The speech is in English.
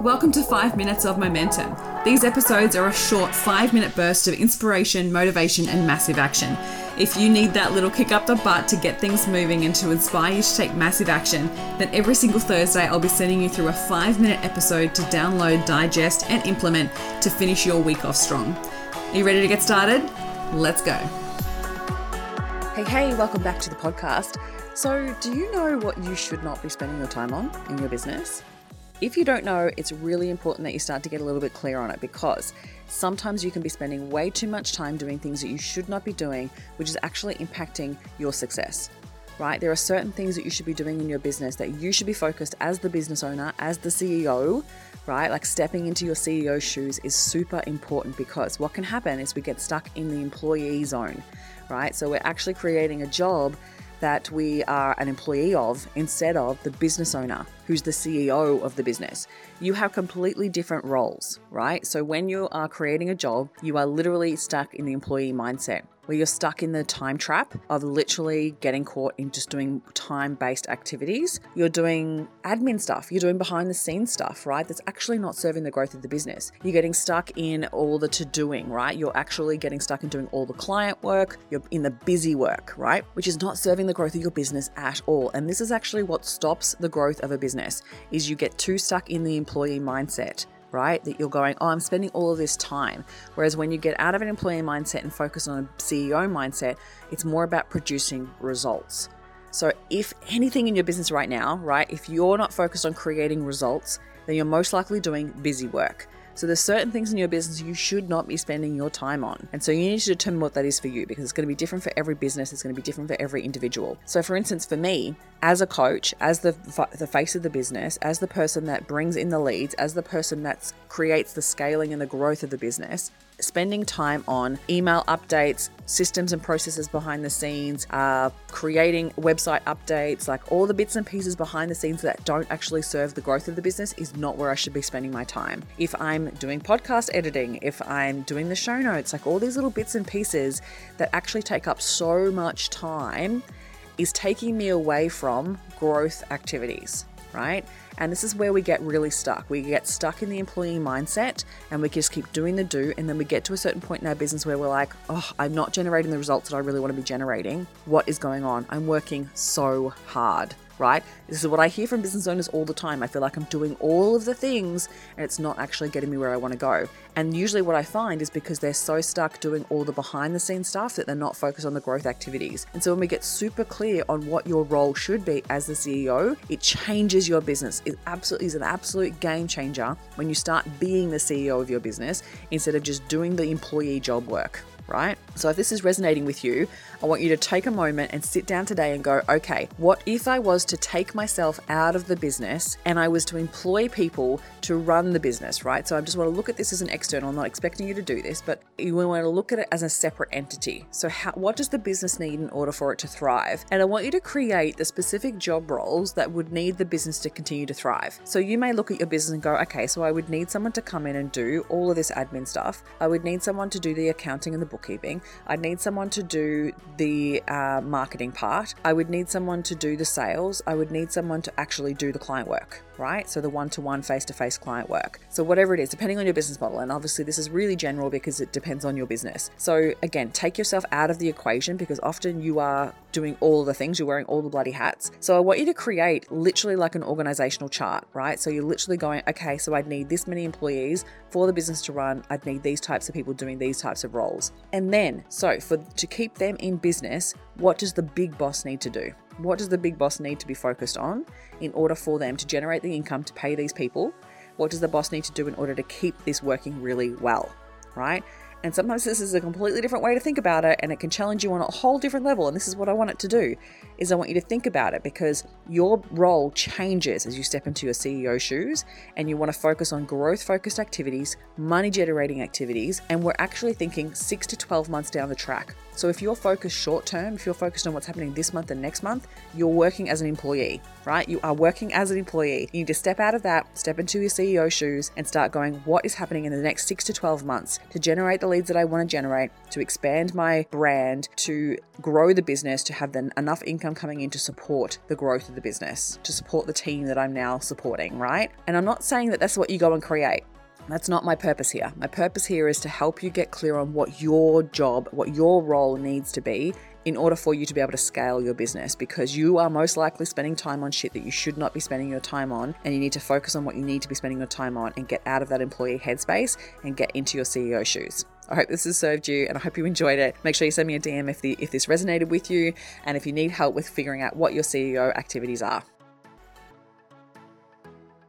Welcome to 5 Minutes of Momentum. These episodes are a short 5 minute burst of inspiration, motivation, and massive action. If you need that little kick up the butt to get things moving and to inspire you to take massive action, then every single Thursday I'll be sending you through a 5 minute episode to download, digest, and implement to finish your week off strong. Are you ready to get started? Let's go. Hey, hey, welcome back to the podcast. So, do you know what you should not be spending your time on in your business? If you don't know, it's really important that you start to get a little bit clear on it because sometimes you can be spending way too much time doing things that you should not be doing, which is actually impacting your success. Right? There are certain things that you should be doing in your business that you should be focused as the business owner, as the CEO, right? Like stepping into your CEO shoes is super important because what can happen is we get stuck in the employee zone, right? So we're actually creating a job that we are an employee of instead of the business owner who's the CEO of the business. You have completely different roles, right? So when you are creating a job, you are literally stuck in the employee mindset where you're stuck in the time trap of literally getting caught in just doing time based activities. You're doing admin stuff, you're doing behind the scenes stuff, right? That's actually not serving the growth of the business. You're getting stuck in all the to doing, right? You're actually getting stuck in doing all the client work, you're in the busy work, right? Which is not serving the growth of your business at all. And this is actually what stops the growth of a business is you get too stuck in the employee mindset right? That you're going, oh, I'm spending all of this time. Whereas when you get out of an employee mindset and focus on a CEO mindset, it's more about producing results. So, if anything in your business right now, right, if you're not focused on creating results, then you're most likely doing busy work. So there's certain things in your business you should not be spending your time on. And so you need to determine what that is for you because it's going to be different for every business, it's going to be different for every individual. So for instance, for me, as a coach, as the the face of the business, as the person that brings in the leads, as the person that creates the scaling and the growth of the business, spending time on email updates, systems and processes behind the scenes, uh, creating website updates, like all the bits and pieces behind the scenes that don't actually serve the growth of the business is not where I should be spending my time. If I'm doing podcast editing, if I'm doing the show notes, like all these little bits and pieces that actually take up so much time is taking me away from growth activities, right? And this is where we get really stuck. We get stuck in the employee mindset and we just keep doing the do. And then we get to a certain point in our business where we're like, oh, I'm not generating the results that I really want to be generating. What is going on? I'm working so hard right? This is what I hear from business owners all the time. I feel like I'm doing all of the things and it's not actually getting me where I want to go. And usually, what I find is because they're so stuck doing all the behind the scenes stuff that they're not focused on the growth activities. And so, when we get super clear on what your role should be as the CEO, it changes your business. It absolutely is an absolute game changer when you start being the CEO of your business instead of just doing the employee job work right? So if this is resonating with you, I want you to take a moment and sit down today and go, okay, what if I was to take myself out of the business and I was to employ people to run the business, right? So I just want to look at this as an external, I'm not expecting you to do this, but you want to look at it as a separate entity. So how, what does the business need in order for it to thrive? And I want you to create the specific job roles that would need the business to continue to thrive. So you may look at your business and go, okay, so I would need someone to come in and do all of this admin stuff. I would need someone to do the accounting and the bookkeeping. I'd need someone to do the uh, marketing part. I would need someone to do the sales. I would need someone to actually do the client work right? So the one to one face to face client work. So whatever it is, depending on your business model, and obviously this is really general because it depends on your business. So again, take yourself out of the equation because often you are doing all the things, you're wearing all the bloody hats. So I want you to create literally like an organizational chart, right? So you're literally going, okay, so I'd need this many employees for the business to run. I'd need these types of people doing these types of roles. And then, so for to keep them in business, what does the big boss need to do? What does the big boss need to be focused on in order for them to generate the income to pay these people? What does the boss need to do in order to keep this working really well? Right? And sometimes this is a completely different way to think about it and it can challenge you on a whole different level. And this is what I want it to do is I want you to think about it because your role changes as you step into your CEO shoes and you want to focus on growth focused activities, money generating activities, and we're actually thinking 6 to 12 months down the track. So if you're focused short term, if you're focused on what's happening this month and next month, you're working as an employee, right? You are working as an employee. You need to step out of that, step into your CEO shoes, and start going, what is happening in the next six to 12 months to generate the leads that I want to generate, to expand my brand, to grow the business, to have enough income coming in to support the growth of the business, to support the team that I'm now supporting, right? And I'm not saying that that's what you go and create. That's not my purpose here. My purpose here is to help you get clear on what your job, what your role needs to be in order for you to be able to scale your business because you are most likely spending time on shit that you should not be spending your time on and you need to focus on what you need to be spending your time on and get out of that employee headspace and get into your CEO shoes. I hope this has served you and I hope you enjoyed it. Make sure you send me a DM if the if this resonated with you and if you need help with figuring out what your CEO activities are.